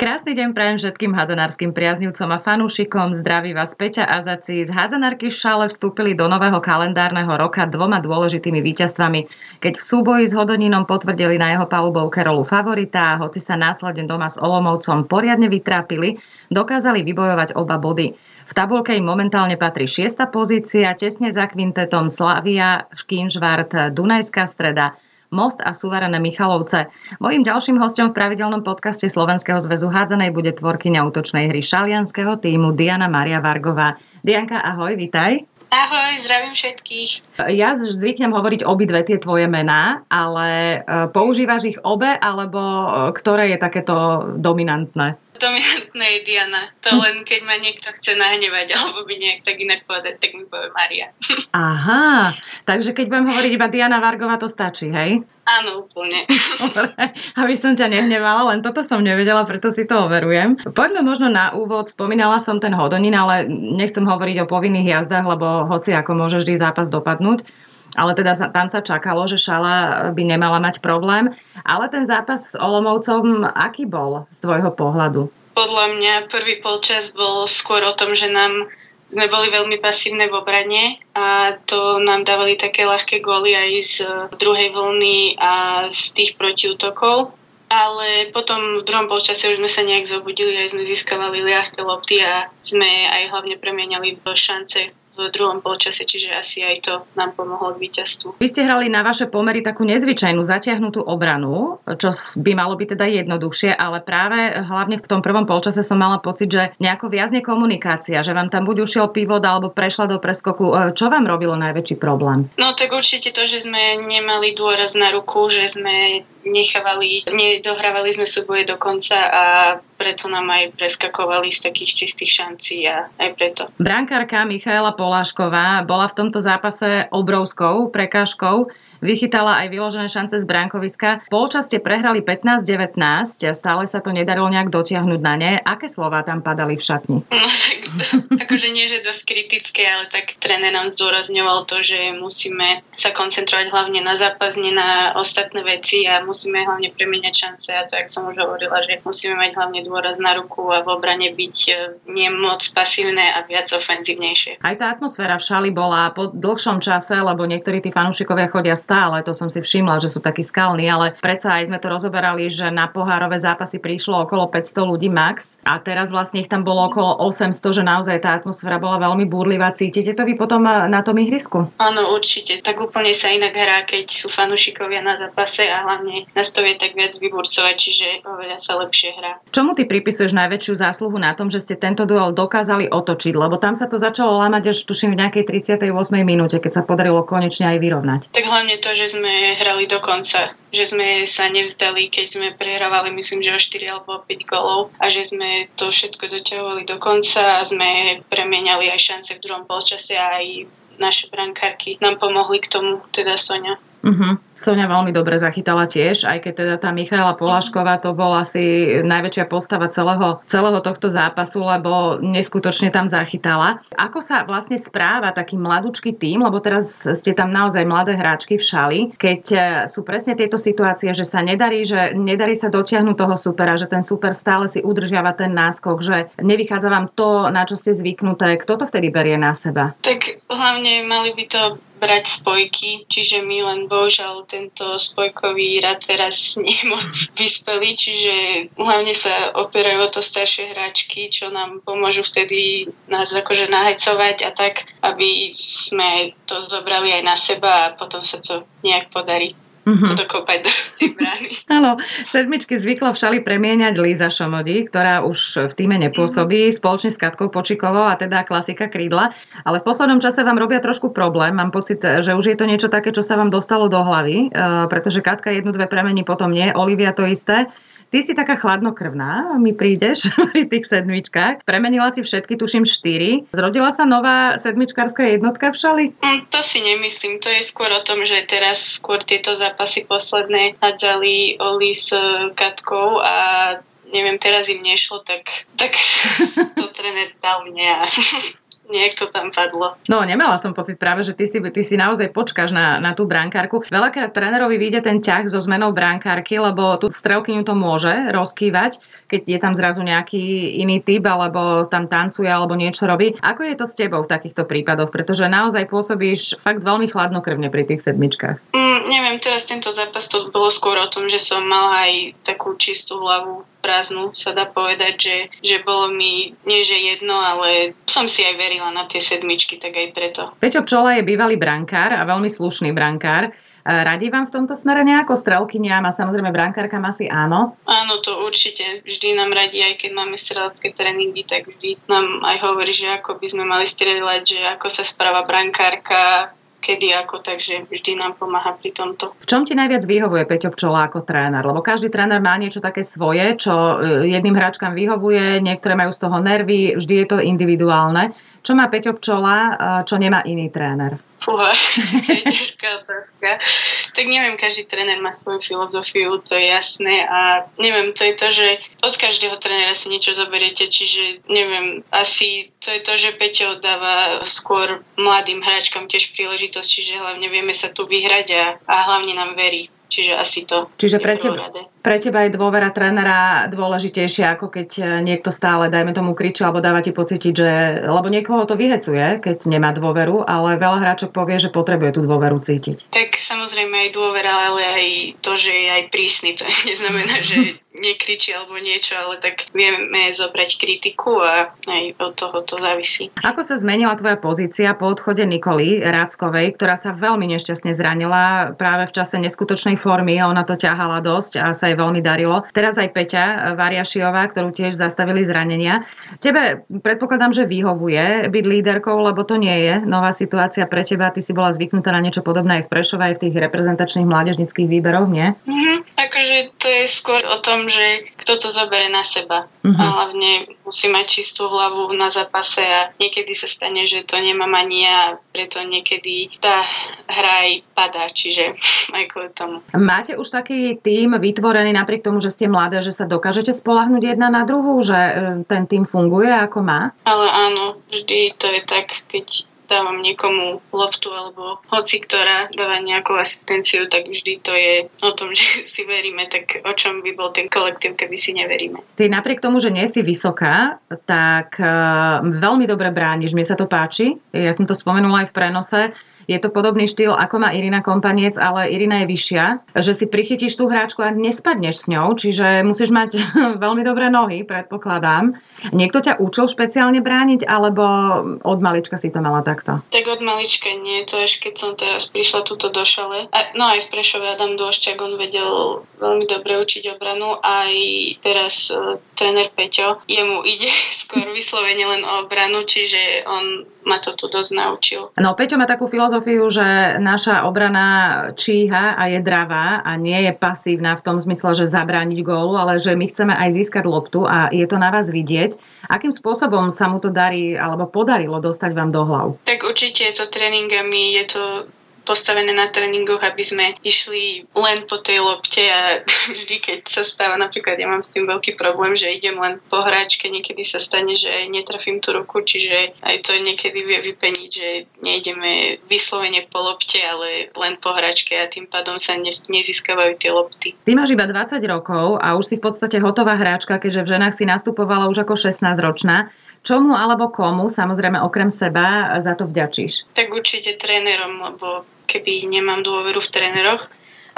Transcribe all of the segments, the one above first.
Krásny deň prajem všetkým hádzanárskym priaznivcom a fanúšikom. Zdraví vás Peťa a Zaci. Z hádzanárky šale vstúpili do nového kalendárneho roka dvoma dôležitými víťazstvami. Keď v súboji s Hodoninom potvrdili na jeho palubovke rolu favorita a hoci sa následne doma s Olomovcom poriadne vytrápili, dokázali vybojovať oba body. V tabulke im momentálne patrí šiesta pozícia, tesne za kvintetom Slavia, Škínžvart, Dunajská streda, Most a suverené Michalovce. Mojím ďalším hostom v pravidelnom podcaste Slovenského zväzu hádzanej bude tvorkyňa útočnej hry šalianského týmu Diana Maria Vargová. Dianka, ahoj, vitaj. Ahoj, zdravím všetkých. Ja zvyknem hovoriť obidve tie tvoje mená, ale e, používaš ich obe, alebo e, ktoré je takéto dominantné? Dominantná je Diana. To len keď ma niekto chce nahnevať alebo by nejak tak inak povedať, tak mi povie Maria. Aha, takže keď budem hovoriť iba Diana Vargova, to stačí, hej? Áno, úplne. Dobre, aby som ťa nehnevala, len toto som nevedela, preto si to overujem. Poďme možno na úvod, spomínala som ten hodonin, ale nechcem hovoriť o povinných jazdách, lebo hoci ako môže vždy zápas dopadnúť ale teda tam sa čakalo, že Šala by nemala mať problém. Ale ten zápas s Olomovcom, aký bol z tvojho pohľadu? Podľa mňa prvý polčas bol skôr o tom, že nám sme boli veľmi pasívne v obrane a to nám dávali také ľahké góly aj z druhej vlny a z tých protiútokov. Ale potom v druhom polčase už sme sa nejak zobudili, aj sme získavali ľahké lopty a sme aj hlavne premieniali šance v druhom polčase, čiže asi aj to nám pomohlo k víťazstvu. Vy ste hrali na vaše pomery takú nezvyčajnú zatiahnutú obranu, čo by malo byť teda jednoduchšie, ale práve hlavne v tom prvom polčase som mala pocit, že nejako viazne komunikácia, že vám tam buď ušiel pivot alebo prešla do preskoku. E, čo vám robilo najväčší problém? No tak určite to, že sme nemali dôraz na ruku, že sme nechávali, nedohrávali sme súboje do konca a preto nám aj preskakovali z takých čistých šancí a aj preto. Brankárka Michaela Polášková bola v tomto zápase obrovskou prekážkou vychytala aj vyložené šance z bránkoviska. Polčas ste prehrali 15-19, stále sa to nedarilo nejak dotiahnuť na ne. Aké slova tam padali v šatni? No tak, akože nie, že dosť kritické, ale tak tréner nám zdôrazňoval to, že musíme sa koncentrovať hlavne na zápas, nie na ostatné veci a musíme hlavne premeniať šance a to, jak som už hovorila, že musíme mať hlavne dôraz na ruku a v obrane byť e, nemoc pasívne a viac ofenzívnejšie. Aj tá atmosféra v Šali bola po dlhšom čase, lebo niektorí tí fanúšikovia chodia stále, to som si všimla, že sú takí skalní, ale predsa aj sme to rozoberali, že na pohárové zápasy prišlo okolo 500 ľudí max a teraz vlastne ich tam bolo okolo 800, že naozaj tá atmosféra bola veľmi búrlivá. Cítite to vy potom eh, na tom ihrisku? Áno, určite. Tak úplne sa inak hrá, keď sú fanúšikovia na zápase a hlavne nás to vie tak viac vyburcovať, čiže oveľa sa lepšie hrá. Čomu ty pripisuješ najväčšiu zásluhu na tom, že ste tento duel dokázali otočiť? Lebo tam sa to začalo lámať až tuším v nejakej 38. minúte, keď sa podarilo konečne aj vyrovnať. Tak hlavne to, že sme hrali do konca. Že sme sa nevzdali, keď sme prehrávali myslím, že o 4 alebo 5 golov a že sme to všetko doťahovali do konca a sme premieniali aj šance v druhom polčase a aj naše brankárky nám pomohli k tomu, teda Sonia. Uh-huh. Sonia veľmi dobre zachytala tiež, aj keď teda tá Michaela Polášková to bola asi najväčšia postava celého, celého tohto zápasu, lebo neskutočne tam zachytala. Ako sa vlastne správa taký mladúčky tým, lebo teraz ste tam naozaj mladé hráčky v šali, keď e, sú presne tieto situácie, že sa nedarí, že nedarí sa dotiahnuť toho supera, že ten super stále si udržiava ten náskok, že nevychádza vám to, na čo ste zvyknuté. Kto to vtedy berie na seba? Tak hlavne mali by to brať spojky, čiže my len bohužiaľ tento spojkový rad teraz nie je moc vyspelý, čiže hlavne sa opierajú o to staršie hráčky, čo nám pomôžu vtedy nás akože nahecovať a tak, aby sme to zobrali aj na seba a potom sa to nejak podarí mm-hmm. dokopať do tej brány. Áno, sedmičky zvykla v šali premieňať Líza Šomodí, ktorá už v týme nepôsobí, mm-hmm. spoločne s Katkou Počikovou a teda klasika krídla, ale v poslednom čase vám robia trošku problém. Mám pocit, že už je to niečo také, čo sa vám dostalo do hlavy, uh, pretože Katka jednu, dve premení potom nie, Olivia to isté. Ty si taká chladnokrvná, mi prídeš pri tých sedmičkách. Premenila si všetky, tuším, štyri. Zrodila sa nová sedmičkárska jednotka v šali? Mm, to si nemyslím. To je skôr o tom, že teraz skôr tieto zápasy posledné hádzali Oli s e, Katkou a neviem, teraz im nešlo, tak, tak to trener dal mne a nejak to tam padlo. No, nemala som pocit práve, že ty si, ty si naozaj počkáš na, na tú brankárku. Veľakrát trénerovi vyjde ten ťah so zmenou brankárky, lebo tú strelkyňu to môže rozkývať, keď je tam zrazu nejaký iný typ, alebo tam tancuje, alebo niečo robí. Ako je to s tebou v takýchto prípadoch? Pretože naozaj pôsobíš fakt veľmi chladnokrvne pri tých sedmičkách. Mm, neviem, teraz tento zápas to bolo skôr o tom, že som mala aj takú čistú hlavu prázdnu, sa dá povedať, že, že bolo mi nie že jedno, ale som si aj verila na tie sedmičky, tak aj preto. Peťo Pčola je bývalý brankár a veľmi slušný brankár. Radí vám v tomto smere nejako strelkyniam a samozrejme brankárkam asi áno? Áno, to určite. Vždy nám radí, aj keď máme strelecké tréningy, tak vždy nám aj hovorí, že ako by sme mali strieľať, že ako sa správa brankárka, kedy ako, takže vždy nám pomáha pri tomto. V čom ti najviac vyhovuje Peťo Pčola ako tréner? Lebo každý tréner má niečo také svoje, čo e, jedným hráčkam vyhovuje, niektoré majú z toho nervy, vždy je to individuálne. Čo má Peťo Pčola, čo nemá iný tréner? Fúha, ťažká otázka. Tak neviem, každý tréner má svoju filozofiu, to je jasné a neviem, to je to, že od každého trénera si niečo zoberiete, čiže neviem, asi to je to, že Peťo dáva skôr mladým hráčkom tiež príležitosť, čiže hlavne vieme sa tu vyhrať a, a hlavne nám verí. Čiže asi to. Čiže pre teba, pre teba je dôvera trénera dôležitejšia, ako keď e, niekto stále, dajme tomu, kričí alebo dáva ti pocítiť, že... Lebo niekoho to vyhecuje, keď nemá dôveru, ale veľa hráčok povie, že potrebuje tú dôveru cítiť. Tak samozrejme aj dôvera, ale aj to, že je aj prísny. To neznamená, že nekričí alebo niečo, ale tak vieme zobrať kritiku a aj od toho to závisí. Ako sa zmenila tvoja pozícia po odchode Nikoly Ráckovej, ktorá sa veľmi nešťastne zranila práve v čase neskutočnej formy a ona to ťahala dosť a sa jej veľmi darilo. Teraz aj Peťa Variašiová, ktorú tiež zastavili zranenia. Tebe predpokladám, že vyhovuje byť líderkou, lebo to nie je nová situácia pre teba. Ty si bola zvyknutá na niečo podobné aj v Prešove, aj v tých reprezentačných mládežnických výberoch, nie? Mm-hmm. Akože to je skôr o tom, že kto to zoberie na seba. Uh-huh. A hlavne musí mať čistú hlavu na zápase a niekedy sa stane, že to nemám ani ja, preto niekedy tá hra aj padá, čiže aj kvôli tomu. Máte už taký tým vytvorený napriek tomu, že ste mladé, že sa dokážete spolahnuť jedna na druhú, že e, ten tým funguje ako má? Ale áno, vždy to je tak, keď dávam niekomu loptu alebo hoci ktorá dáva nejakú asistenciu, tak vždy to je o tom, že si veríme, tak o čom by bol ten kolektív, keby si neveríme. Ty napriek tomu, že nie si vysoká, tak uh, veľmi dobre brániš, mne sa to páči. Ja som to spomenula aj v prenose je to podobný štýl, ako má Irina Kompaniec, ale Irina je vyššia, že si prichytíš tú hráčku a nespadneš s ňou, čiže musíš mať veľmi dobré nohy, predpokladám. Niekto ťa učil špeciálne brániť, alebo od malička si to mala takto? Tak od malička nie, to až keď som teraz prišla túto do šale. A, no aj v Prešove Adam Dôšťak, on vedel veľmi dobre učiť obranu, aj teraz uh, tréner Peťo, jemu ide skôr vyslovene len o obranu, čiže on ma to tu dosť naučil. No Peťo má takú filozofiu, že naša obrana číha a je dravá a nie je pasívna v tom zmysle, že zabrániť gólu, ale že my chceme aj získať loptu a je to na vás vidieť. Akým spôsobom sa mu to darí alebo podarilo dostať vám do hlav? Tak určite je to tréningami, je to postavené na tréningoch, aby sme išli len po tej lopte a vždy, keď sa stáva, napríklad ja mám s tým veľký problém, že idem len po hráčke, niekedy sa stane, že netrafím tú ruku, čiže aj to niekedy vie vypeniť, že nejdeme vyslovene po lopte, ale len po hráčke a tým pádom sa nezískavajú tie lopty. Ty máš iba 20 rokov a už si v podstate hotová hráčka, keďže v ženách si nastupovala už ako 16 ročná. Čomu alebo komu, samozrejme okrem seba, za to vďačíš? Tak určite trénerom, lebo keby nemám dôveru v tréneroch,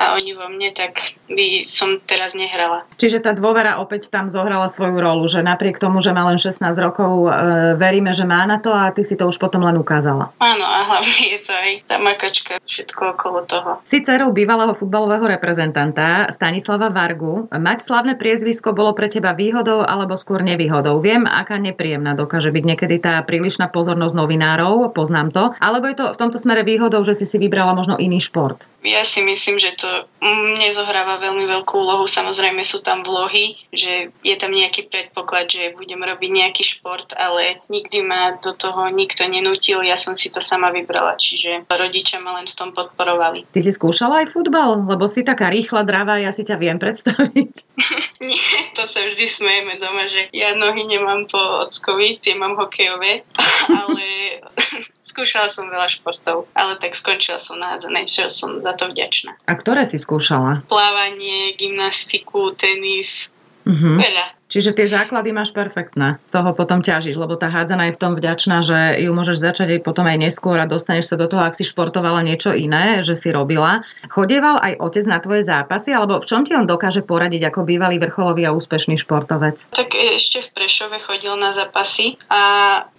a oni vo mne, tak by som teraz nehrala. Čiže tá dôvera opäť tam zohrala svoju rolu, že napriek tomu, že má len 16 rokov, e, veríme, že má na to a ty si to už potom len ukázala. Áno, a hlavne je to aj tá makačka, všetko okolo toho. Si dcerou bývalého futbalového reprezentanta Stanislava Vargu. Mať slavné priezvisko bolo pre teba výhodou alebo skôr nevýhodou? Viem, aká nepríjemná dokáže byť niekedy tá prílišná pozornosť novinárov, poznám to. Alebo je to v tomto smere výhodou, že si si vybrala možno iný šport? Ja si myslím, že to nezohráva veľmi veľkú úlohu. Samozrejme sú tam vlohy, že je tam nejaký predpoklad, že budem robiť nejaký šport, ale nikdy ma do toho nikto nenútil, ja som si to sama vybrala, čiže rodičia ma len v tom podporovali. Ty si skúšala aj futbal? Lebo si taká rýchla, dravá, ja si ťa viem predstaviť. Nie, to sa vždy smejeme doma, že ja nohy nemám po ockovi, tie mám hokejové, ale skúšala som veľa športov, ale tak skončila som na hádzanej, čo som za to vďačná. A ktoré si skúšala? Plávanie, gymnastiku, tenis, Uh-huh. Veľa. Čiže tie základy máš perfektné. Z toho potom ťažíš, lebo tá hádzana je v tom vďačná, že ju môžeš začať aj potom aj neskôr a dostaneš sa do toho, ak si športovala niečo iné, že si robila. Chodieval aj otec na tvoje zápasy, alebo v čom ti on dokáže poradiť ako bývalý vrcholový a úspešný športovec? Tak ešte v Prešove chodil na zápasy a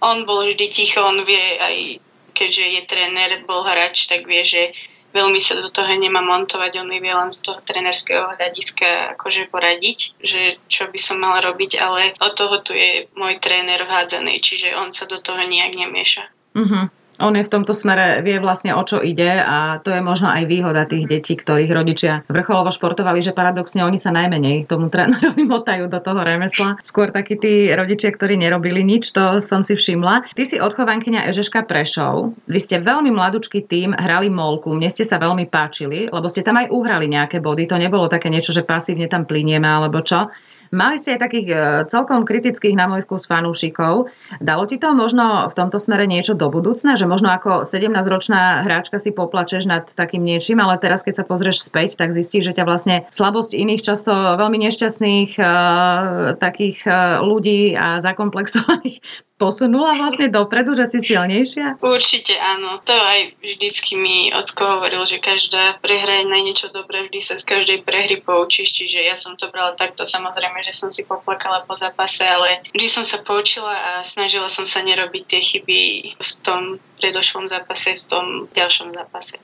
on bol vždy ticho, on vie aj keďže je tréner, bol hráč, tak vie, že veľmi sa do toho nemá montovať, on mi vie len z toho trenerského hľadiska akože poradiť, že čo by som mala robiť, ale od toho tu je môj tréner vhádzaný, čiže on sa do toho nejak nemieša. Uh-huh on je v tomto smere, vie vlastne o čo ide a to je možno aj výhoda tých detí, ktorých rodičia vrcholovo športovali, že paradoxne oni sa najmenej tomu trénerovi motajú do toho remesla. Skôr takí tí rodičia, ktorí nerobili nič, to som si všimla. Ty si odchovankyňa Ežeška Prešov. Vy ste veľmi mladúčky tým, hrali molku. Mne ste sa veľmi páčili, lebo ste tam aj uhrali nejaké body. To nebolo také niečo, že pasívne tam plinieme alebo čo. Mali ste aj takých e, celkom kritických na môj vkus fanúšikov. Dalo ti to možno v tomto smere niečo do budúcna, že možno ako 17-ročná hráčka si poplačeš nad takým niečím, ale teraz keď sa pozrieš späť, tak zistíš, že ťa vlastne slabosť iných často veľmi nešťastných uh, takých uh, ľudí a zakomplexovaných posunula vlastne dopredu, že si silnejšia? Určite áno. To aj vždycky mi Ocko hovoril, že každá prehra je na niečo dobré, vždy sa z každej prehry poučíš, čiže ja som to brala takto. Samozrejme, že som si poplakala po zápase, ale vždy som sa poučila a snažila som sa nerobiť tie chyby v tom predošlom zápase, v tom ďalšom zápase.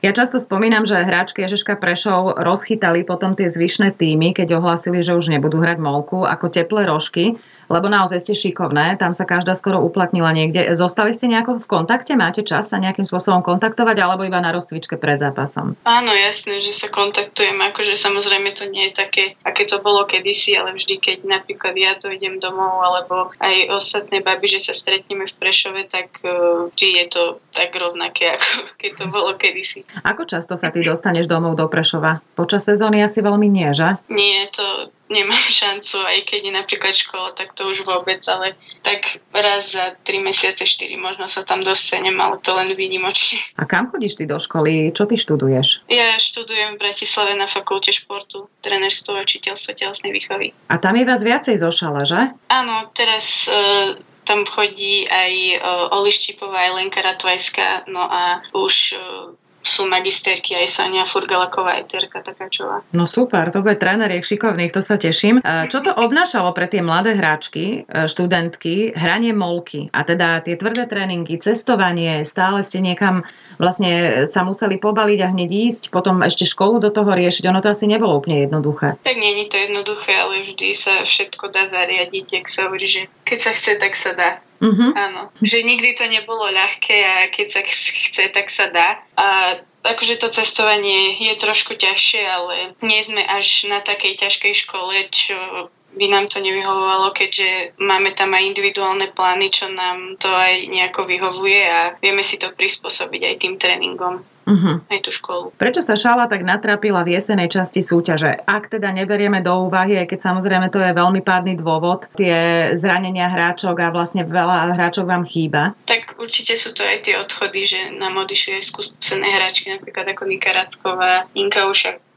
Ja často spomínam, že hráčky Ježiška Prešov rozchytali potom tie zvyšné týmy, keď ohlasili, že už nebudú hrať molku, ako teplé rožky lebo naozaj ste šikovné, tam sa každá skoro uplatnila niekde. Zostali ste nejako v kontakte? Máte čas sa nejakým spôsobom kontaktovať alebo iba na rozcvičke pred zápasom? Áno, jasné, že sa kontaktujem, akože samozrejme to nie je také, aké to bolo kedysi, ale vždy, keď napríklad ja dojdem domov alebo aj ostatné baby, že sa stretneme v Prešove, tak uh, vždy je to tak rovnaké, ako keď to bolo kedysi. Ako často sa ty dostaneš domov do Prešova? Počas sezóny asi veľmi nie, že? Nie, to nemám šancu, aj keď je napríklad škola, tak to už vôbec, ale tak raz za 3 mesiace, 4 možno sa tam dostanem, ale to len výnimočne. A kam chodíš ty do školy? Čo ty študuješ? Ja študujem v Bratislave na fakulte športu, trenerstvo a čiteľstvo telesnej výchovy. A tam je vás viacej zošala, že? Áno, teraz uh, tam chodí aj uh, Oli Štipová, aj Lenka Ratvajská, no a už uh, sú magisterky aj Sania Furgalaková, aj Terka Takáčová. No super, to bude tréneriek šikovných, to sa teším. E, čo to obnášalo pre tie mladé hráčky, e, študentky, hranie molky a teda tie tvrdé tréningy, cestovanie, stále ste niekam vlastne sa museli pobaliť a hneď ísť, potom ešte školu do toho riešiť, ono to asi nebolo úplne jednoduché. Tak nie je to jednoduché, ale vždy sa všetko dá zariadiť, ak sa hovorí, že keď sa chce, tak sa dá. Uh-huh. Áno, že nikdy to nebolo ľahké a keď sa chce, tak sa dá. A akože to cestovanie je trošku ťažšie, ale nie sme až na takej ťažkej škole, čo by nám to nevyhovovalo, keďže máme tam aj individuálne plány, čo nám to aj nejako vyhovuje a vieme si to prispôsobiť aj tým tréningom. Uh-huh. Aj tú školu. Prečo sa Šala tak natrapila v jesenej časti súťaže? Ak teda neberieme do úvahy, aj keď samozrejme to je veľmi pádny dôvod, tie zranenia hráčok a vlastne veľa hráčok vám chýba? Tak určite sú to aj tie odchody, že nám odišli skúsené hráčky, napríklad ako Nika Racková, Inka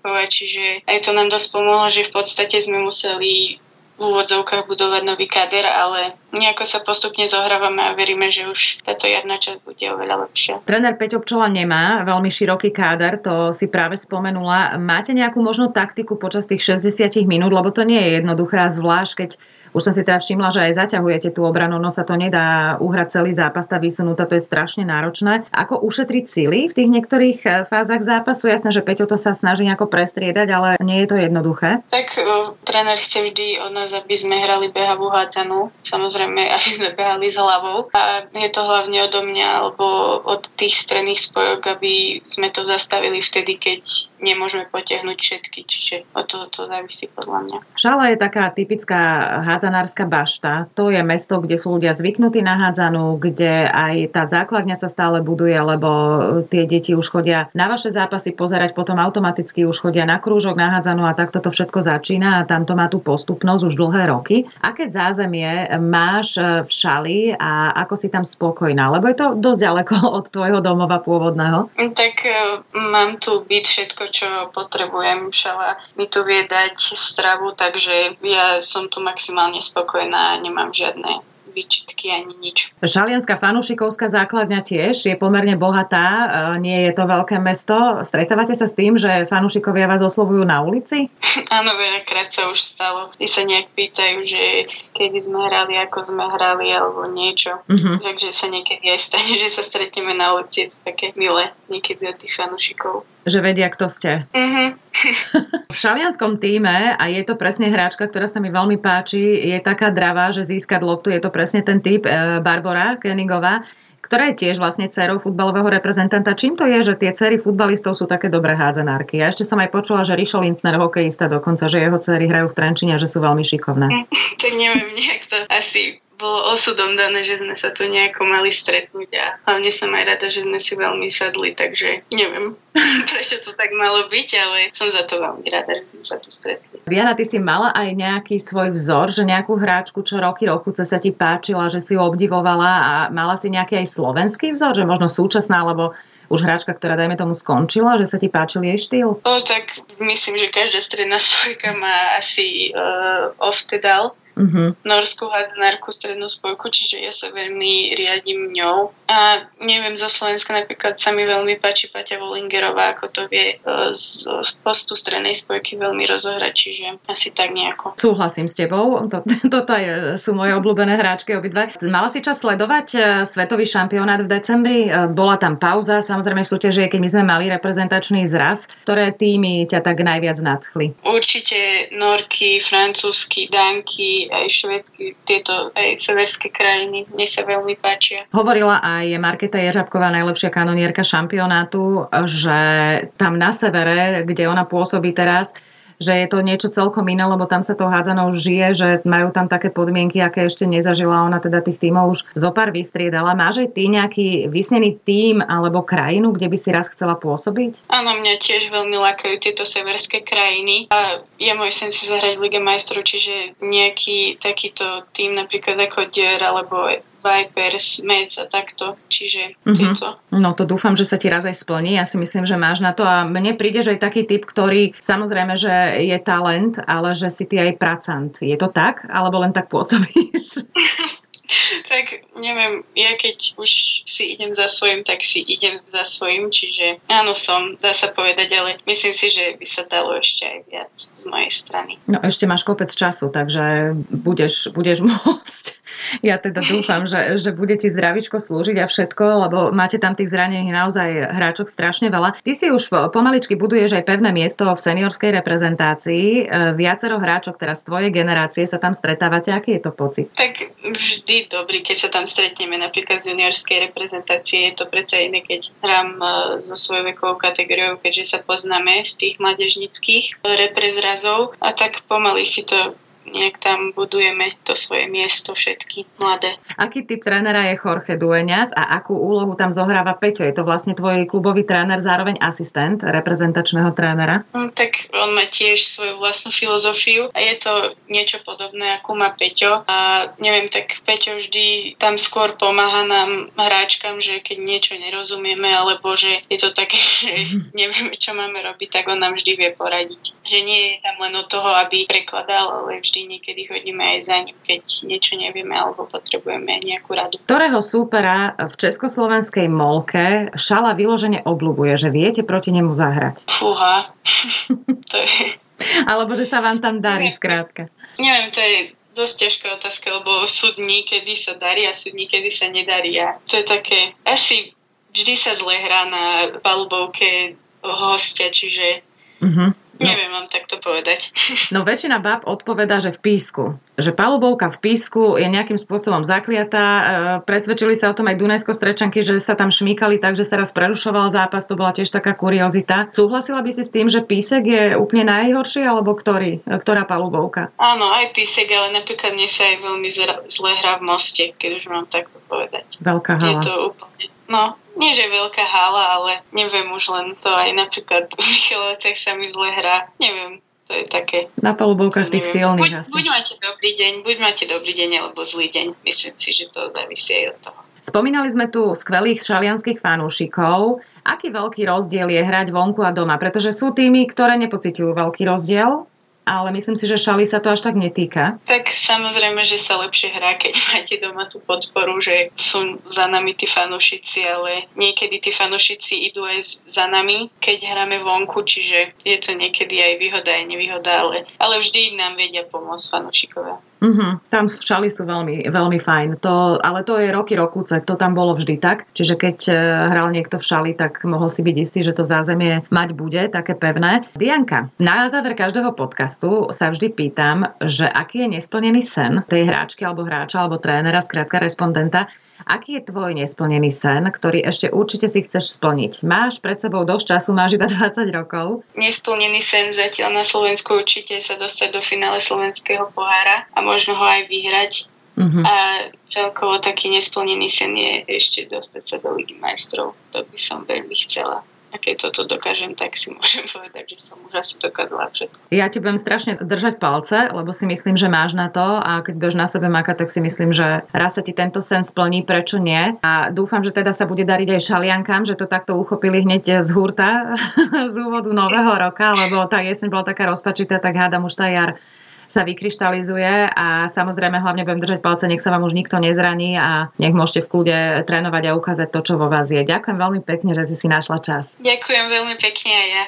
Ušaková, čiže aj to nám dosť pomohlo, že v podstate sme museli v úvodzovkách budovať nový kader, ale nejako sa postupne zohrávame a veríme, že už táto jarná časť bude oveľa lepšia. Tréner Peťo Pčola nemá veľmi široký káder, to si práve spomenula. Máte nejakú možnú taktiku počas tých 60 minút, lebo to nie je jednoduché zvlášť, keď už som si teda všimla, že aj zaťahujete tú obranu, no sa to nedá uhrať celý zápas, tá vysunúta, to je strašne náročné. Ako ušetriť sily v tých niektorých eh, fázach zápasu? Jasné, že Peťo to sa snaží nejako prestriedať, ale nie je to jednoduché. Tak uh, tréner chce vždy od nás, aby sme hrali behavú hádzanú. Samozrejme, aby sme behali s hlavou. A je to hlavne odo mňa alebo od tých stredných spojok, aby sme to zastavili vtedy, keď nemôžeme potiahnuť všetky, čiže o to, to závisí podľa mňa. Šala je taká typická hádzanárska bašta. To je mesto, kde sú ľudia zvyknutí na hádzanú, kde aj tá základňa sa stále buduje, lebo tie deti už chodia na vaše zápasy pozerať, potom automaticky už chodia na krúžok, na hádzanú a takto to všetko začína a tam to má tú postupnosť už dlhé roky. Aké zázemie máš v šali a ako si tam spokojná? Lebo je to dosť ďaleko od tvojho domova pôvodného. Tak e, mám tu byť všetko, čo potrebujem. Šala mi tu vie dať stravu, takže ja som tu maximálne spokojná a nemám žiadne výčitky ani nič. Žalianská fanúšikovská základňa tiež je pomerne bohatá, e, nie je to veľké mesto. Stretávate sa s tým, že fanúšikovia vás oslovujú na ulici? Áno, veľakrát sa už stalo. Tí sa nejak pýtajú, že kedy sme hrali, ako sme hrali alebo niečo. Uh-huh. Takže sa niekedy aj stane, že sa stretneme na ulici. Je to také milé niekedy od tých fanúšikov že vedia, kto ste. Mm-hmm. v šalianskom týme, a je to presne hráčka, ktorá sa mi veľmi páči, je taká dravá, že získať loptu, je to presne ten typ e, Barbara Kenigová, ktorá je tiež vlastne dcerou futbalového reprezentanta. Čím to je, že tie cery futbalistov sú také dobré hádzanárky? Ja ešte som aj počula, že Rišo Lindner, hokejista dokonca, že jeho cery hrajú v Trenčine, že sú veľmi šikovné. tak neviem, nejak to asi bolo osudom dané, že sme sa tu nejako mali stretnúť a hlavne som aj rada, že sme si veľmi sadli, takže neviem, prečo to tak malo byť, ale som za to veľmi rada, že sme sa tu stretli. Diana, ty si mala aj nejaký svoj vzor, že nejakú hráčku, čo roky roku sa ti páčila, že si ju obdivovala a mala si nejaký aj slovenský vzor, že možno súčasná, alebo už hráčka, ktorá dajme tomu skončila, že sa ti páčil jej štýl? O, tak myslím, že každá stredná spojka má asi uh, off-tedal uh-huh. norskú hádzanárku strednú spojku, čiže ja sa veľmi riadím ňou. A neviem, zo Slovenska napríklad sa mi veľmi páči Paťa Volingerová, ako to vie e, z, z postu strednej spojky veľmi rozohrať, čiže asi tak nejako. Súhlasím s tebou, to, toto je, sú moje obľúbené hráčky obidve. Mala si čas sledovať e, svetový šampionát v decembri? E, bola tam pauza, samozrejme v súťaži, keď my sme mali reprezentačný zraz. Ktoré týmy ťa tak najviac nadchli? Určite Norky, Francúzsky, Danky, aj švedky, tieto aj severské krajiny. Mne sa veľmi páčia. Hovorila aj Marketa Ježabková, najlepšia kanonierka šampionátu, že tam na severe, kde ona pôsobí teraz, že je to niečo celkom iné, lebo tam sa to hádzanou žije, že majú tam také podmienky, aké ešte nezažila ona, teda tých tímov už zo pár vystriedala. Máš aj ty nejaký vysnený tím alebo krajinu, kde by si raz chcela pôsobiť? Áno, mňa tiež veľmi lákajú tieto severské krajiny a je môj sen si zahrať Lige majstrov, čiže nejaký takýto tým napríklad ako Dier alebo Vipers, Meds a takto. Čiže mm-hmm. No to dúfam, že sa ti raz aj splní. Ja si myslím, že máš na to a mne príde, že je taký typ, ktorý samozrejme, že je talent, ale že si ty aj pracant. Je to tak? Alebo len tak pôsobíš? tak neviem, ja keď už si idem za svojím, tak si idem za svojím, čiže áno som, dá sa povedať, ale myslím si, že by sa dalo ešte aj viac z mojej strany. No ešte máš kopec času, takže budeš, budeš môcť ja teda dúfam, že, že bude ti zdravičko slúžiť a všetko, lebo máte tam tých zranení naozaj hráčok strašne veľa. Ty si už pomaličky buduješ aj pevné miesto v seniorskej reprezentácii. E, viacero hráčok teraz z tvojej generácie sa tam stretávate. Aký je to pocit? Tak vždy dobrý, keď sa tam stretneme. Napríklad z juniorskej reprezentácie je to predsa iné, keď hrám e, so svojou vekovou kategóriou, keďže sa poznáme z tých mladežnických reprezrazov a tak pomaly si to nejak tam budujeme to svoje miesto všetky mladé. Aký typ trénera je Jorge Dueñas a akú úlohu tam zohráva Peťo? Je to vlastne tvoj klubový tréner, zároveň asistent reprezentačného trénera? Mm, tak on má tiež svoju vlastnú filozofiu a je to niečo podobné, ako má Peťo. A neviem, tak Peťo vždy tam skôr pomáha nám hráčkam, že keď niečo nerozumieme, alebo že je to také, že nevieme, čo máme robiť, tak on nám vždy vie poradiť. Že nie je tam len od toho, aby prekladal, ale vždy niekedy chodíme aj za ním, keď niečo nevieme alebo potrebujeme nejakú radu. Ktorého súpera v československej molke šala vyložene obľúbuje, že viete proti nemu zahrať? Fúha. to je... Alebo že sa vám tam darí, skrátka. Neviem, to je dosť ťažká otázka, lebo sú dní, kedy sa darí a sú dní, kedy sa nedarí. A to je také, asi vždy sa zle hrá na palubovke hostia, čiže uh-huh No. Neviem vám takto povedať. No väčšina bab odpoveda, že v písku. Že palubovka v písku je nejakým spôsobom zakliatá. E, presvedčili sa o tom aj Dunajsko strečanky, že sa tam šmýkali tak, že sa raz prerušoval zápas. To bola tiež taká kuriozita. Súhlasila by si s tým, že písek je úplne najhorší, alebo ktorý? E, ktorá palubovka? Áno, aj písek, ale napríklad mne sa aj veľmi zle hrá v moste, keď už mám takto povedať. Veľká hala. Je to úplne No, nie že veľká hala, ale neviem už len to aj napríklad v Michalovciach sa mi zle hrá. Neviem, to je také... Na palubovkách tých silných buď, asi. Buď máte dobrý deň, buď máte dobrý deň alebo zlý deň. Myslím si, že to závisí aj od toho. Spomínali sme tu skvelých šalianských fanúšikov. Aký veľký rozdiel je hrať vonku a doma? Pretože sú týmy, ktoré nepociťujú veľký rozdiel ale myslím si, že šali sa to až tak netýka. Tak samozrejme, že sa lepšie hrá, keď máte doma tú podporu, že sú za nami tí fanúšici, ale niekedy tí fanúšici idú aj za nami, keď hráme vonku, čiže je to niekedy aj výhoda, aj nevýhoda, ale, ale vždy nám vedia pomôcť fanúšikovia. Uh-huh. Tam včali sú veľmi, veľmi fajn. To, ale to je roky rokúce, to tam bolo vždy tak. Čiže keď e, hral niekto v šali, tak mohol si byť istý, že to zázemie mať bude také pevné. Dianka, na záver každého podcastu sa vždy pýtam, že aký je nesplnený sen tej hráčky alebo hráča alebo trénera, skrátka respondenta, Aký je tvoj nesplnený sen, ktorý ešte určite si chceš splniť? Máš pred sebou dosť času, máš iba 20 rokov. Nesplnený sen zatiaľ na Slovensku určite sa dostať do finále slovenského pohára a možno ho aj vyhrať. Uh-huh. A celkovo taký nesplnený sen je ešte dostať sa do Ligy majstrov. To by som veľmi chcela a keď toto dokážem, tak si môžem povedať, že som už asi dokázala všetko. Ja ti budem strašne držať palce, lebo si myslím, že máš na to a keď budeš na sebe makať, tak si myslím, že raz sa ti tento sen splní, prečo nie. A dúfam, že teda sa bude dariť aj šaliankám, že to takto uchopili hneď z hurta, z úvodu nového roka, lebo tá jeseň bola taká rozpačitá, tak hádam už tá jar sa vykryštalizuje a samozrejme hlavne budem držať palce, nech sa vám už nikto nezraní a nech môžete v kľude trénovať a ukázať to, čo vo vás je. Ďakujem veľmi pekne, že si si našla čas. Ďakujem veľmi pekne aj ja.